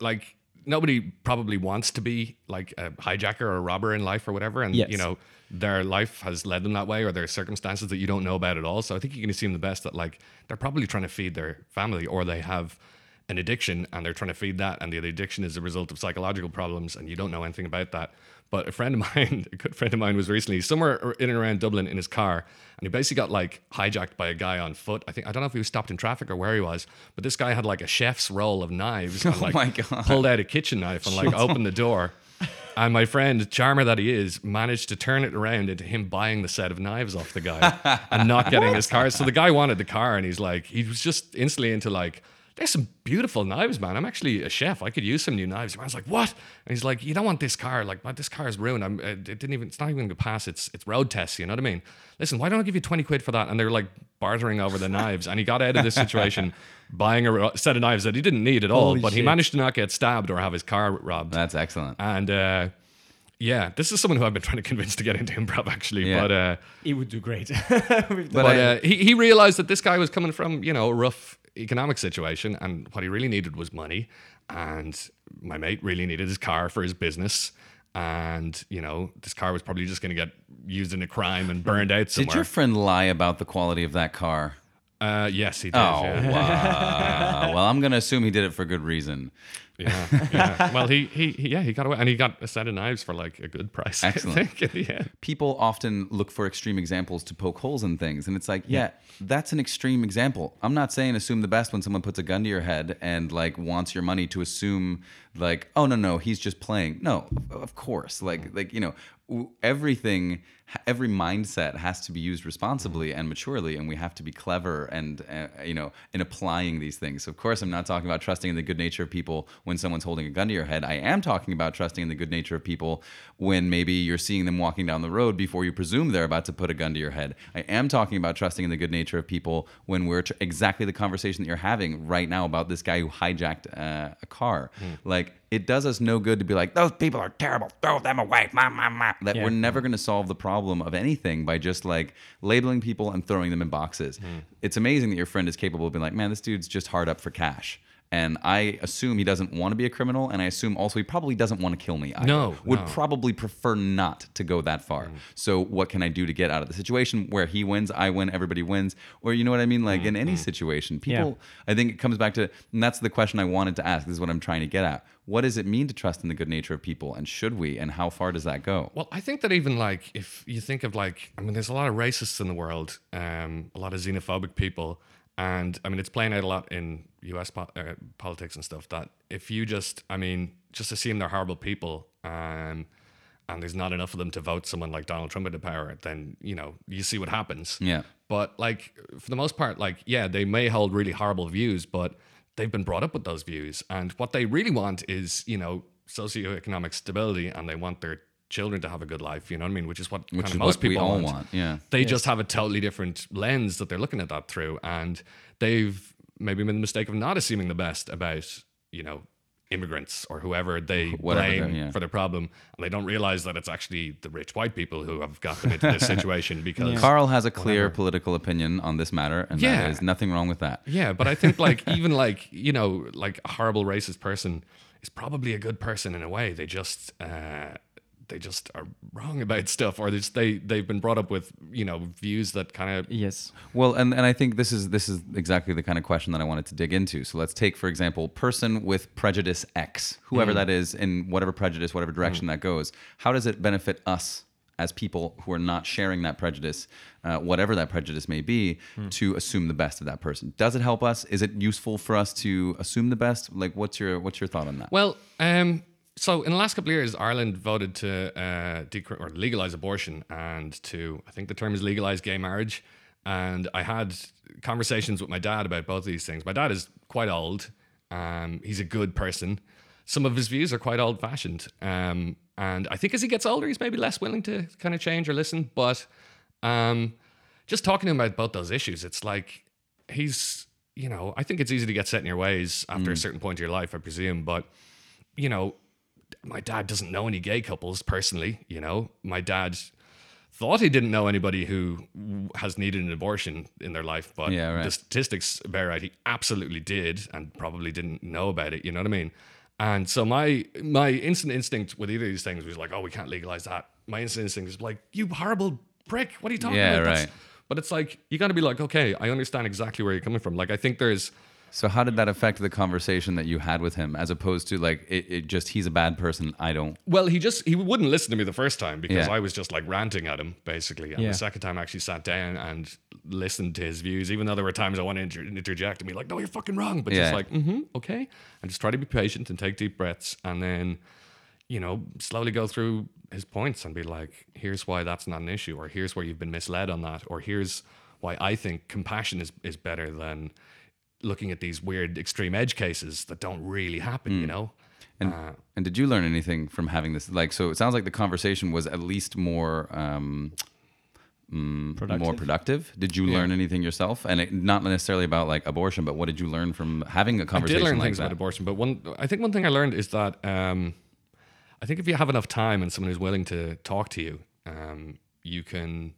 like nobody probably wants to be like a hijacker or a robber in life or whatever, and Yes. you know their life has led them that way, or there are circumstances that you don't know about at all. So I think you can assume the best that like they're probably trying to feed their family, or they have an addiction and they're trying to feed that, and the addiction is a result of psychological problems, and you don't know anything about that. But a friend of mine, <laughs> a good friend of mine, was recently somewhere in and around Dublin in his car, and he basically got like hijacked by a guy on foot. I think I don't know if he was stopped in traffic or where he was, but this guy had like a chef's roll of knives, and, <laughs> oh like, my God. pulled out a kitchen knife and like <laughs> opened the door. And my friend, charmer that he is, managed to turn it around into him buying the set of knives off the guy and not getting his car. So the guy wanted the car, and he's like, he was just instantly into like, there's some beautiful knives, man. I'm actually a chef. I could use some new knives. The man's like, what? And he's like, you don't want this car. Like, "Man, this car is ruined. I'm, uh, it didn't even. It's not even going to pass. It's it's road tests. You know what I mean? Listen, why don't I give you twenty quid for that? And they're like bartering over the knives. And he got out of this situation <laughs> buying a set of knives that he didn't need at all. Holy but he managed to not get stabbed or have his car robbed. that's excellent. And uh, yeah, this is someone who I've been trying to convince to get into improv actually. Yeah. But uh, It would do great. <laughs> With the- but uh, he he realized that this guy was coming from you know a rough economic situation, and what he really needed was money. And my mate really needed his car for his business. And you know, this car was probably just going to get used in a crime and burned out somewhere. Did your friend lie about the quality of that car? uh, yes, he did. Oh, yeah. wow. well, I'm gonna assume he did it for good reason. Yeah, yeah. <laughs> Well, he, he he yeah he got away, and he got a set of knives for like a good price. Excellent. In people often look for extreme examples to poke holes in things. And it's like, yeah, that's an extreme example. I'm not saying assume the best when someone puts a gun to your head and like wants your money to assume like, oh no, no, he's just playing. No, of course. Like like, you know, everything every mindset has to be used responsibly and maturely and we have to be clever and uh, you know in applying these things so of course i'm not talking about trusting in the good nature of people when someone's holding a gun to your head. I am talking about trusting in the good nature of people when maybe you're seeing them walking down the road before you presume they're about to put a gun to your head. I am talking about trusting in the good nature of people when we're tr- exactly the conversation that you're having right now about this guy who hijacked uh, a car. Like, it does us no good to be like, those people are terrible. Throw them away. Ma, ma, ma. That Yeah. we're never going to solve the problem of anything by just like labeling people and throwing them in boxes. It's amazing that your friend is capable of being like, man, this dude's just hard up for cash. And I assume he doesn't want to be a criminal, and I assume also he probably doesn't want to kill me. Either. No, would no. probably prefer not to go that far. Mm. So what can I do to get out of the situation where he wins, I win, everybody wins, or you know what I mean? Like mm, in any mm. situation, people. I think it comes back to, and that's the question I wanted to ask. This is what I'm trying to get at. What does it mean to trust in the good nature of people, and should we, and how far does that go? Well, I think that even like if you think of like, I mean, there's a lot of racists in the world, um, a lot of xenophobic people, and I mean, it's playing out a lot in U.S. Po- uh, politics and stuff. That if you just, I mean, just assume they're horrible people, um, and there's not enough of them to vote someone like Donald Trump into power, then you know you see what happens. Yeah. But like for the most part, like yeah, they may hold really horrible views, but they've been brought up with those views, and what they really want is you know socioeconomic stability, and they want their children to have a good life. You know what I mean? Which is what Which kind is of most what we people all want. want. Yeah. They just have a totally different lens that they're looking at that through, and they've maybe made the mistake of not assuming the best about you know immigrants or whoever they Whatever blame yeah. for their problem, and they don't realize that it's actually the rich white people who have got them into this <laughs> situation because Carl has a clear political opinion on this matter, and Yeah. there is nothing wrong with that. Yeah, but I think <laughs> like even like you know like a horrible racist person is probably a good person in a way. They just uh, they just are wrong about <laughs> stuff, or they just, they they've been brought up with you know views that kind of Yes. Well, and, and I think this is this is exactly the kind of question that I wanted to dig into. So let's take, for example, person with prejudice X, whoever that is, in whatever prejudice, whatever direction that goes. How does it benefit us as people who are not sharing that prejudice, uh, whatever that prejudice may be, to assume the best of that person? Does it help us? Is it useful for us to assume the best? Like, what's your what's your thought on that? Well, um, so in the last couple of years, Ireland voted to uh, decri- or legalize abortion and to, I think the term is legalize gay marriage. And I had conversations with my dad about both of these things. My dad is quite old. Um, he's a good person. Some of his views are quite old fashioned. Um, and I think as he gets older, he's maybe less willing to kind of change or listen. But um, just talking to him about both those issues, it's like he's, you know, I think it's easy to get set in your ways after a certain point of your life, I presume. But you know, my dad doesn't know any gay couples personally. You know, my dad thought he didn't know anybody who has needed an abortion in their life, but Yeah, right. the statistics bear out he absolutely did and probably didn't know about it. You know what I mean? And so my my instant instinct with either of these things was like, oh, we can't legalize that. My instant instinct is like, you horrible prick. What are you talking Yeah, about? That's- right. But it's like you got to be like, okay, I understand exactly where you're coming from. Like I think there's So how did that affect the conversation that you had with him, as opposed to like it, it just he's a bad person, I don't. Well, he just he wouldn't listen to me the first time because Yeah. I was just like ranting at him basically. And Yeah. the second time I actually sat down and listened to his views, even though there were times I wanted to inter- interject and be like, "No, you're fucking wrong," but Yeah. just like, "Mm-hmm, okay," and just try to be patient and take deep breaths, and then you know slowly go through his points and be like, "Here's why that's not an issue," or "Here's where you've been misled on that," or "Here's why I think compassion is is better than." Looking at these weird extreme edge cases that don't really happen, Mm. you know. And Uh, and did you learn anything from having this? Like, so it sounds like the conversation was at least more um, mm, more Productive? productive. Did you learn anything yourself? And it, not necessarily about like abortion, but what did you learn from having a conversation I did learn like things that? about abortion, but one I think one thing I learned is that um, I think if you have enough time and someone who's willing to talk to you, um, you can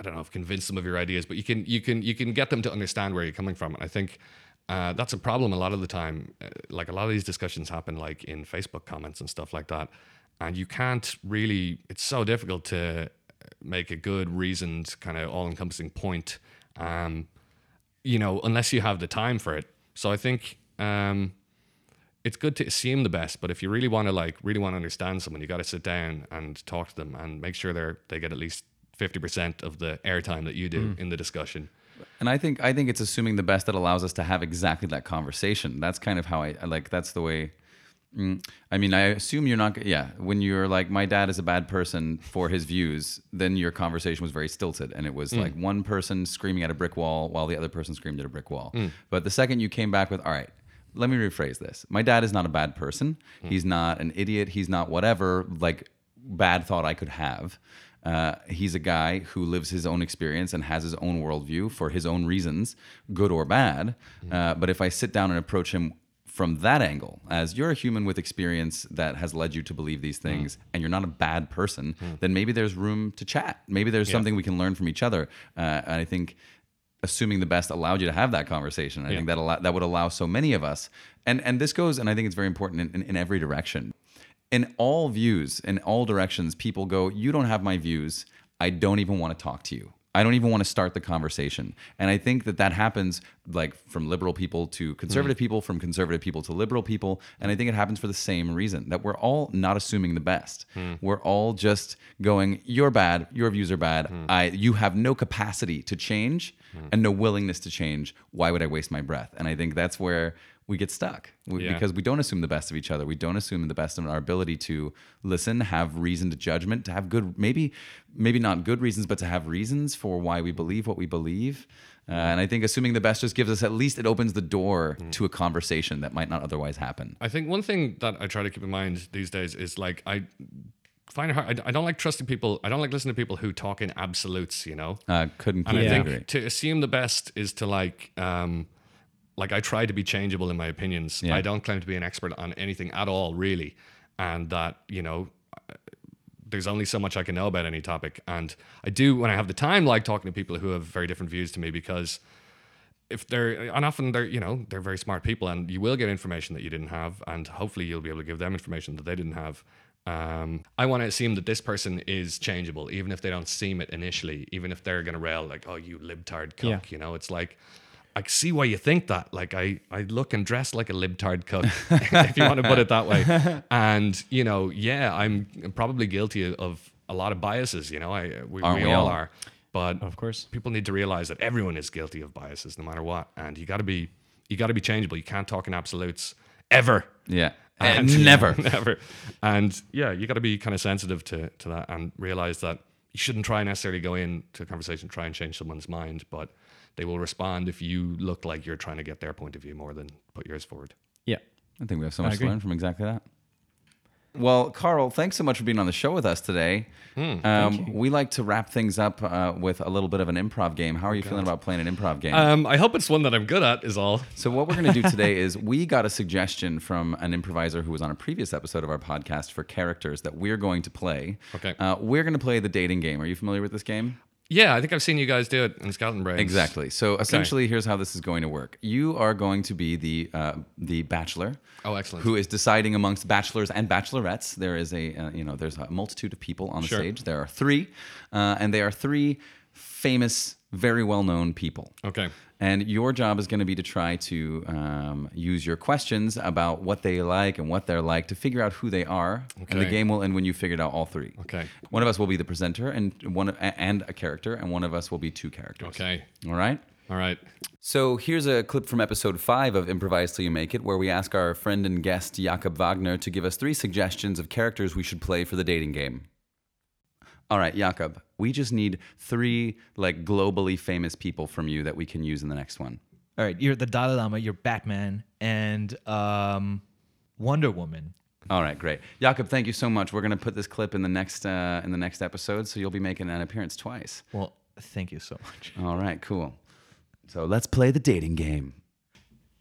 I don't know if convince them of your ideas, but you can you can you can get them to understand where you're coming from. And I think uh, that's a problem a lot of the time. Uh, like a lot of these discussions happen like in Facebook comments and stuff like that, and you can't really. It's so difficult to make a good, reasoned, kind of all-encompassing point. Um, you know, unless you have the time for it. So I think um, it's good to assume the best, but if you really want to like really want to understand someone, you got to sit down and talk to them and make sure they're they get at least fifty percent of the airtime that you do hmm. in the discussion. And I think I think it's assuming the best that allows us to have exactly that conversation. That's kind of how I, I like. That's the way. Mm, I mean, I assume you're not. Yeah, when you're like, my dad is a bad person for his views, then your conversation was very stilted, and it was hmm. like one person screaming at a brick wall while the other person screamed at a brick wall. Hmm. But the second you came back with, all right, let me rephrase this. My dad is not a bad person. He's not an idiot. He's not whatever like bad thought I could have. Uh, he's a guy who lives his own experience and has his own worldview for his own reasons, good or bad. Uh, but if I sit down and approach him from that angle, as you're a human with experience that has led you to believe these things, and you're not a bad person, then maybe there's room to chat. Maybe there's something we can learn from each other. Uh, and I think assuming the best allowed you to have that conversation. I think that allow, that would allow so many of us, and and this goes, and I think it's very important in, in, in every direction. In all views, in all directions, people go, "You don't have my views. I don't even want to talk to you. I don't even want to start the conversation." And I think that that happens like from liberal people to conservative mm-hmm. people, from conservative people to liberal people, and I think it happens for the same reason that we're all not assuming the best. Mm. We're all just going, "You're bad. Your views are bad. Mm. I you have no capacity to change." Mm. and no willingness to change, why would I waste my breath? And I think that's where we get stuck we, Yeah. because we don't assume the best of each other. We don't assume the best of our ability to listen, have reason to judgment, to have good, maybe, maybe not good reasons, but to have reasons for why we believe what we believe. Uh, and I think assuming the best just gives us at least it opens the door to a conversation that might not otherwise happen. I think one thing that I try to keep in mind these days is like I find it hard. I, I don't like trusting people. I don't like listening to people who talk in absolutes. You know, Uh, couldn't and keep I think agree. to assume the best is to like, um, like I try to be changeable in my opinions. Yeah. I don't claim to be an expert on anything at all, really, and that you know. There's only so much I can know about any topic, and I do when I have the time like talking to people who have very different views to me because if they're and often they're you know they're very smart people and you will get information that you didn't have and hopefully you'll be able to give them information that they didn't have um, i want to assume that this person is changeable even if they don't seem it initially even if they're going to rail like oh you libtard cook Yeah. you know it's like I see why you think that. Like I, I look and dress like a libtard cook, <laughs> if you want to put it that way. <laughs> And you know, yeah, I'm probably guilty of a lot of biases. You know, I we, we we all all? are. But Of course. people need to realize that everyone is guilty of biases no matter what and you got to be you got to be changeable you can't talk in absolutes ever Yeah. <laughs> And- And never. never and yeah you got to be kind of sensitive to to that and realize that you shouldn't try necessarily go into a conversation try and change someone's mind but they will respond if you look like you're trying to get their point of view more than put yours forward Yeah. I think we have so much to learn from exactly that. Well, Carl, thanks so much for being on the show with us today. um, we like to wrap things up uh, with a little bit of an improv game. How are you feeling about playing an improv game? um i hope it's one that i'm good at is all so, what we're going to do <laughs> today is we got a suggestion from an improviser who was on a previous episode of our podcast for characters that we're going to play. Okay. Uh, we're going to play the dating game. Are you familiar with this game? Yeah i think i've seen you guys do it in skeleton brains Exactly. So essentially, here's how this is going to work. You are going to be the uh, the bachelor. Oh, excellent. Who is deciding amongst bachelors and bachelorettes? There is a uh, you know there's a multitude of people on the Sure. stage. There are three, uh, and they are three famous, very well known people. okay And your job is going to be to try to um, use your questions about what they like and what they're like to figure out who they are. And the game will end when you figured out all three. Okay. One of us will be the presenter and one and a character, and one of us will be two characters. okay All right. all right So here's a clip from episode five of Improvise Till You Make It, where we ask our friend and guest Jakob Wagner to give us three suggestions of characters we should play for the dating game. All right, Jakob, we just need three like globally famous people from you that we can use in the next one. All right, you're the Dalai Lama, you're Batman, and um, Wonder Woman. All right, great, Jakob. Thank you so much. We're gonna put this clip in the next uh, in the next episode, so you'll be making an appearance twice. Well, thank you so much. All right, cool. So let's play the dating game.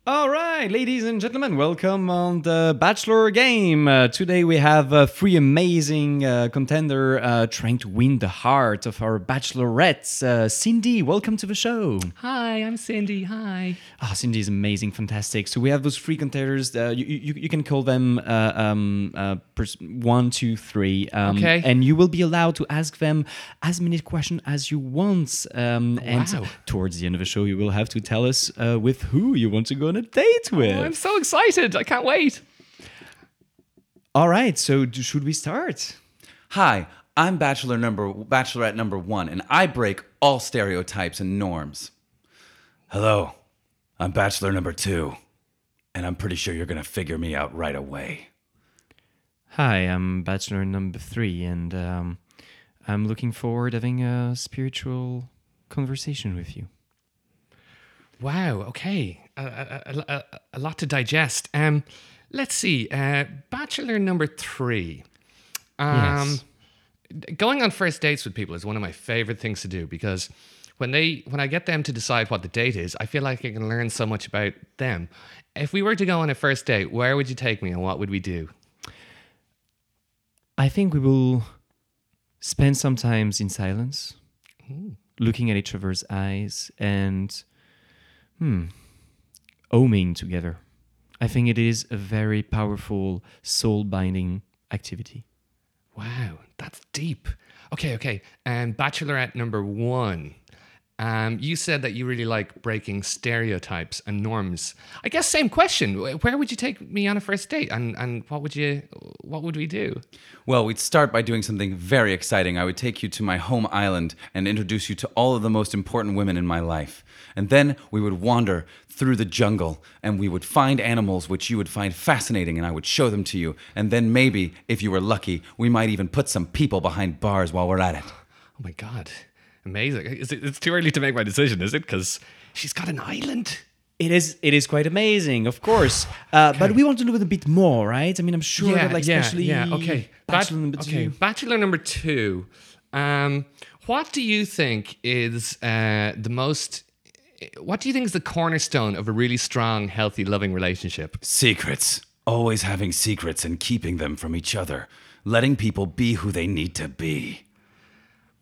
All right, ladies and gentlemen, welcome on the Bachelor game. Uh, today we have uh, three amazing uh, contender uh, trying to win the heart of our bachelorettes. Uh, Cindy, welcome to the show. hi i'm cindy hi Ah, Cindy is amazing, fantastic. So we have those three contenders. Uh, you, you, you can call them uh, um, uh, pers- one, two, three. Um, Okay. And you will be allowed to ask them as many questions as you want. Um, And Wow. towards the end of the show, you will have to tell us uh, with who you want to go a date with. i'm so excited i can't wait All right. So do, should we start? Hi, I'm bachelor number bachelorette number one, and I break all stereotypes and norms. Hello, I'm bachelor number two, and I'm pretty sure you're gonna figure me out right away. Hi, I'm Bachelor number three, and um, I'm looking forward to having a spiritual conversation with you. Wow. Okay. A, a, a, a, lot to digest. Um, let's see. Uh, bachelor number three. Um, Going on first dates with people is one of my favorite things to do because when they when I get them to decide what the date is, I feel like I can learn so much about them. If we were to go on a first date, where would you take me and what would we do? I think we will spend some times in silence, looking at each other's eyes and hmm, oming together. I think it is a very powerful soul binding activity. Wow, that's deep. Okay, okay. And Bachelorette number one. Um, you said that you really like breaking stereotypes and norms. I guess same question. Where would you take me on a first date, and and what would you what would we do? Well, we'd start by doing something very exciting. I would take you to my home island and introduce you to all of the most important women in my life. And then we would wander through the jungle and we would find animals which you would find fascinating and I would show them to you. And then maybe, if you were lucky, we might even put some people behind bars while we're at it. Oh my god, amazing! It, it's too early to make my decision, is it? Because she's got an island. It is it is quite amazing, of course. Uh, But we want to know it a bit more, right? I mean, I'm sure that like especially yeah, okay. Bat- Bachelor number okay, two. Bachelor number two. Um, what do you think is uh, the most? What do you think is the cornerstone of a really strong, healthy, loving relationship? Secrets. Always having secrets and keeping them from each other. Letting people be who they need to be.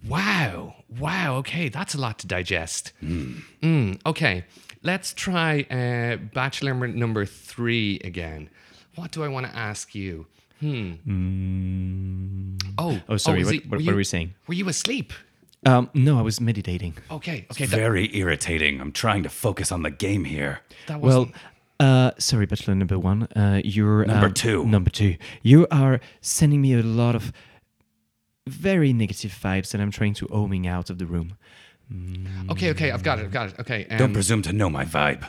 Wow, wow. Okay, that's a lot to digest. Mm, okay, let's try uh, Bachelor number- three again. What do I want to ask you? Hmm. Oh, Oh, sorry, is what- it- what- what you- were we saying? Were you asleep? Um, no, I was meditating. Okay, okay. That, Very irritating. I'm trying to focus on the game here. that Well, uh, sorry, Bachelor number one. Uh, you're Number um, two. Number two. You are sending me a lot of very negative vibes, and I'm trying to oming out of the room. Okay, okay, I've got it, I've got it. Okay, um, Don't presume to know my vibe.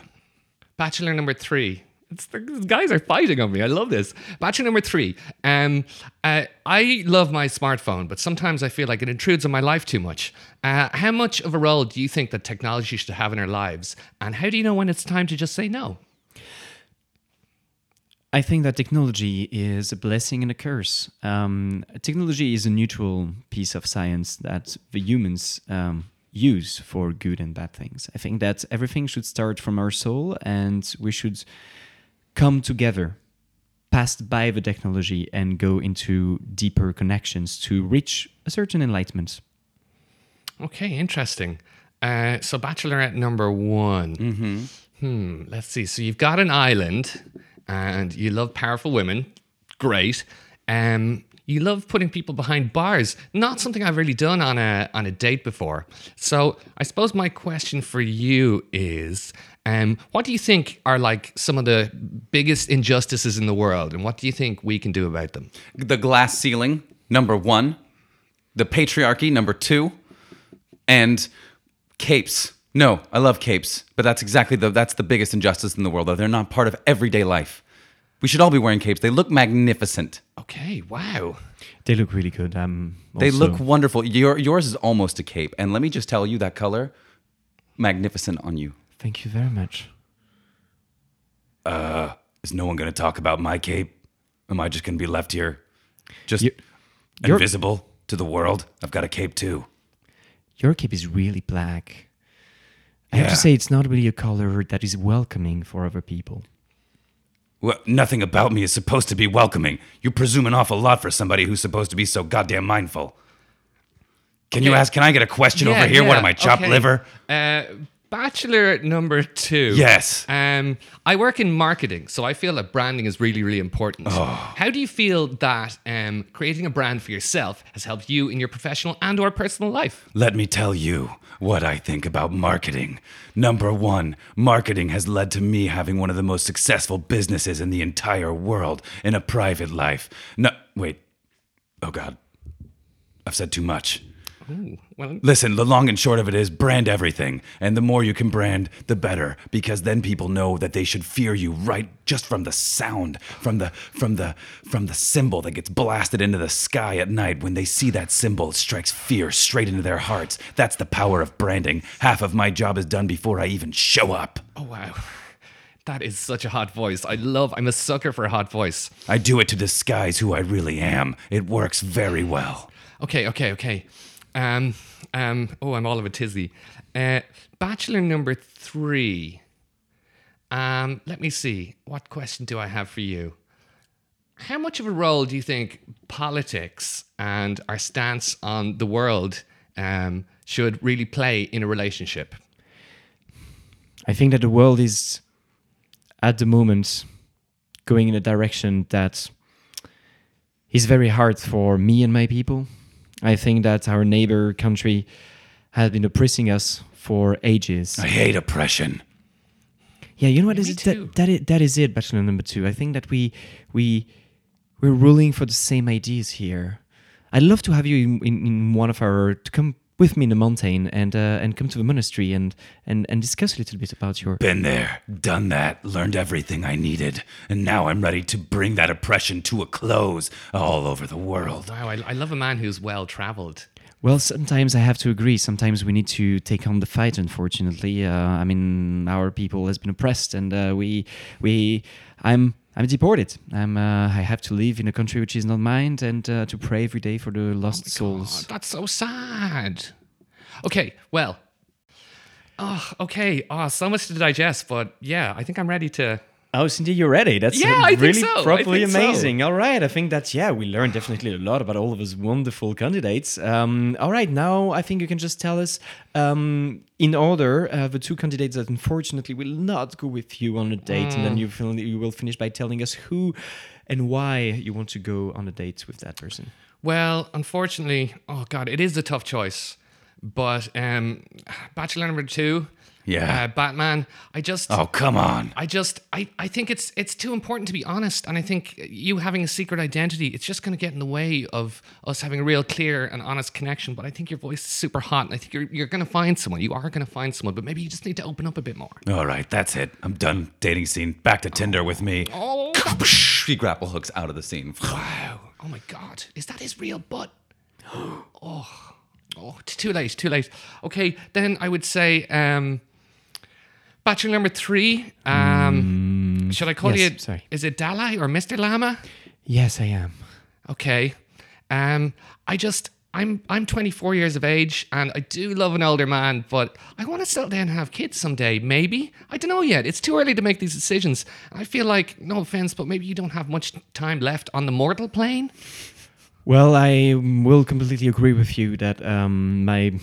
Bachelor number three. It's the, these guys are fighting on me. I love this. Bachelor number three. Um, uh, I love my smartphone, but sometimes I feel like it intrudes on my life too much. Uh, how much of a role do you think that technology should have in our lives? And how do you know when it's time to just say no? I think that technology is a blessing and a curse. Um, technology is a neutral piece of science that the humans um, use for good and bad things. I think that everything should start from our soul and we should come together, pass by the technology, and go into deeper connections to reach a certain enlightenment. Okay, interesting. Uh, so, Bachelorette number one. Mm-hmm. Hmm. Let's see. So, you've got an island, and you love powerful women. Great. Um, you love putting people behind bars. Not something I've really done on a on a date before. So, I suppose my question for you is, um, what do you think are like some of the biggest injustices in the world, and what do you think we can do about them? The glass ceiling, number one. The patriarchy, number two. And capes. No, I love capes, but that's exactly the that's the biggest injustice in the world. That they're not part of everyday life. We should all be wearing capes. They look magnificent. Okay. Wow. They look really good. Um, They also- look wonderful. Your yours is almost a cape, and let me just tell you that color, magnificent on you. Thank you very much. Is no one going to talk about my cape? Am I just going to be left here, just You- you're- invisible to the world? I've got a cape too. Your cape is really black. I have to say, it's not really a color that is welcoming for other people. Well, nothing about me is supposed to be welcoming. You presume an awful lot for somebody who's supposed to be so goddamn mindful. Can you ask? Can I get a question Yeah, over here? What am I, chopped okay. liver? Uh, bachelor number two. Yes. Um, I work in marketing, so I feel that branding is really, really important. Oh. How do you feel that um, creating a brand for yourself has helped you in your professional and/or personal life? Let me tell you what I think about marketing. Number one, marketing has led to me having one of the most successful businesses in the entire world in a private life. No, wait. Oh, God. I've said too much. Well, Listen, the long and short of it is brand everything. And the more you can brand, the better. Because then people know that they should fear you right just from the sound, from the from the from the symbol that gets blasted into the sky at night. When they see that symbol, it strikes fear straight into their hearts. That's the power of branding. Half of my job is done before I even show up. oh wow, that is such a hot voice. I love. I'm a sucker for a hot voice. I do it to disguise who I really am. It works very well. Okay, okay, okay. Um, um. Oh, I'm all of a tizzy. Uh, bachelor number three. Um. Let me see. What question do I have for you? How much of a role do you think politics and our stance on the world um, should really play in a relationship? I think that the world is at the moment going in a direction that is very hard for me and my people. I think that our neighbor country has been oppressing us for ages. I hate oppression. Yeah, you know what is me it? too. That, that, is, that is it, Bachelor number two. I think that we we we're ruling for the same ideas here. I'd love to have you in, in, in one of our to come with me in the mountain and uh, and come to the monastery and, and and discuss a little bit about your Been there, done that, learned everything I needed, and now I'm ready to bring that oppression to a close all over the world. Wow, I, I love a man who's well traveled. Well, sometimes I have to agree. Sometimes we need to take on the fight. Unfortunately, uh, I mean, our people has been oppressed, and uh, we, we, I'm, I'm deported. I'm, uh, I have to live in a country which is not mine, and uh, to pray every day for the lost souls. Oh, that's so sad. Okay, well. Oh, okay. Oh, so much to digest, but yeah, I think I'm ready to. Oh, Cindy, you're ready. That's Yeah, I really so. Properly think so. amazing. All right, I think that's yeah. We learned definitely a lot about all of those wonderful candidates. Um, all right, now I think you can just tell us um, in order uh, the two candidates that unfortunately will not go with you on a date, and then Mm. you you will finish by telling us who and why you want to go on a date with that person. Well, unfortunately, oh god, it is a tough choice. But um, Bachelor number two, Yeah. uh, Batman. I just, Oh, come on. I just, I, I think it's it's too important to be honest, and I think you having a secret identity, it's just going to get in the way of us having a real clear and honest connection. But I think your voice is super hot, and I think you're you're going to find someone. You are going to find someone, but maybe you just need to open up a bit more. All right, that's it. I'm done dating scene. Back to Tinder with me. Oh, He grapple hooks out of the scene. Wow. Oh my God. Is that his real butt? <gasps> oh. Oh, it's too late. Too late. Okay, then I would say um, Bachelor number three. Um, should I call yes, you? sorry. Is it Dalai or Mr. Lama? Yes, I am. Okay. Um, I just I'm I'm 24 years of age and I do love an older man, but I want to settle down and have kids someday. Maybe I don't know yet. It's too early to make these decisions. I feel like no offense, but maybe you don't have much time left on the mortal plane. Well, I will completely agree with you that um, my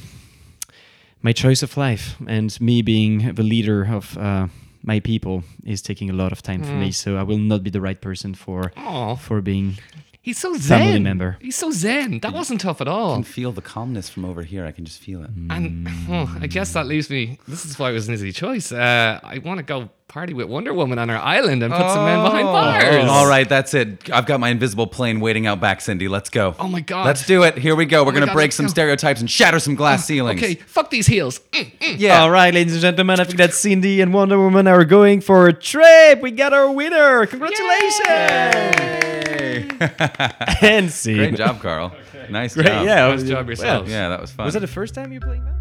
my choice of life and me being the leader of uh, my people is taking a lot of time for me. So I will not be the right person for Aw. for being. He's so zen. Family member. He's so zen. That wasn't tough at all. I can feel the calmness from over here. I can just feel it. And oh, I guess that leaves me. This is why it was an easy choice. Uh, I want to go party with Wonder Woman on her island and put some men behind bars. All right, that's it. I've got my invisible plane waiting out back, Cindy. Let's go. Oh my God. Let's do it. Here we go. We're my going to God, break let's some go. stereotypes and shatter some glass ceilings. Okay, fuck these heels. Mm, mm. Yeah. All right, ladies and gentlemen, I think that Cindy and Wonder Woman are going for a trip. We got our winner. Congratulations! And see. Great job, Carl. Nice Great, job. yeah. Nice job yourselves. Yeah, that was fun. Was that the first time you played that?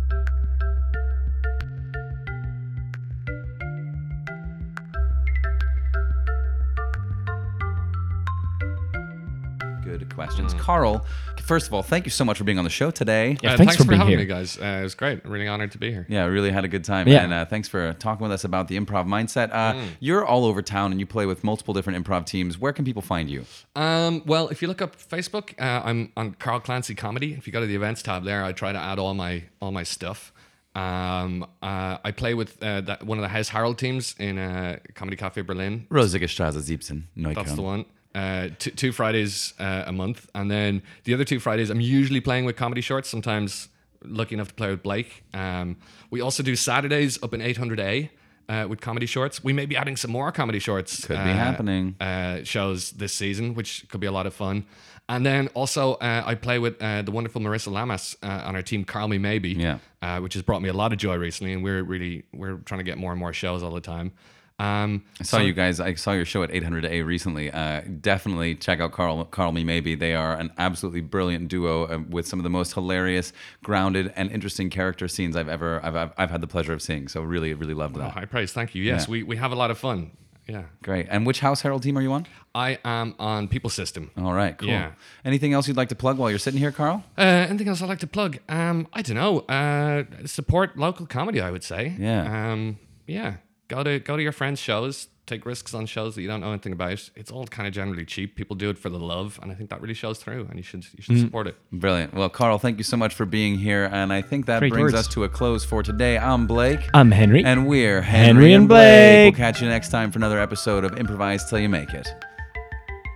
Good questions. Carl, first of all, thank you so much for being on the show today. Yeah, Uh, thanks for being having here. me, guys. Uh, it was great. Really honored to be here. Yeah, really had a good time. Yeah. And uh, thanks for talking with us about the improv mindset. Uh, Mm. You're all over town and you play with multiple different improv teams. Where can people find you? Um, well, if you look up Facebook, uh, I'm on Carl Clancy Comedy. If you go to the events tab there, I try to add all my all my stuff. Um, uh, I play with uh, that, one of the House Harold teams in uh, Comedy Cafe Berlin. Roseggerstraße 17, Neukölln. That's the one. Uh, two, two Fridays uh, a month, and then the other two Fridays, I'm usually playing with comedy shorts. Sometimes lucky enough to play with Blake. Um, we also do Saturdays up in 800A. uh, with comedy shorts. We may be adding some more comedy shorts. Could be uh, happening. uh, shows this season, which could be a lot of fun. And then also, uh, I play with uh, the wonderful Marissa Lamas uh, on our team, Carl Me Maybe, Yeah. uh, which has brought me a lot of joy recently. And we're really we're trying to get more and more shows all the time. Um, I saw you guys. I saw your show at 800A recently. Uh, definitely check out Carl, Carl Me Maybe. They are an absolutely brilliant duo uh, with some of the most hilarious, grounded, and interesting character scenes I've ever I've, I've, I've had the pleasure of seeing. So really, really loved oh, that. high praise, thank you. Yes, Yeah. we, we have a lot of fun. Yeah, Great. And which House Harold team are you on? I am on People System. All right, cool. Yeah. Anything else you'd like to plug while you're sitting here, Carl? Uh, anything else I'd like to plug? Um, I don't know. Uh, support local comedy, I would say. Yeah. Um, yeah. Go to go to your friends' shows. Take risks on shows that you don't know anything about. It's all kind of generally cheap. People do it for the love, and I think that really shows through. And you should you should mm. support it. Brilliant. Well, Carl, thank you so much for being here. And I think that Great brings words. us to a close for today. I'm Blake. I'm Henry. And we're Henry Henry, and and Blake. Blake. We'll catch you next time for another episode of Improvise Till You Make It.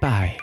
Bye.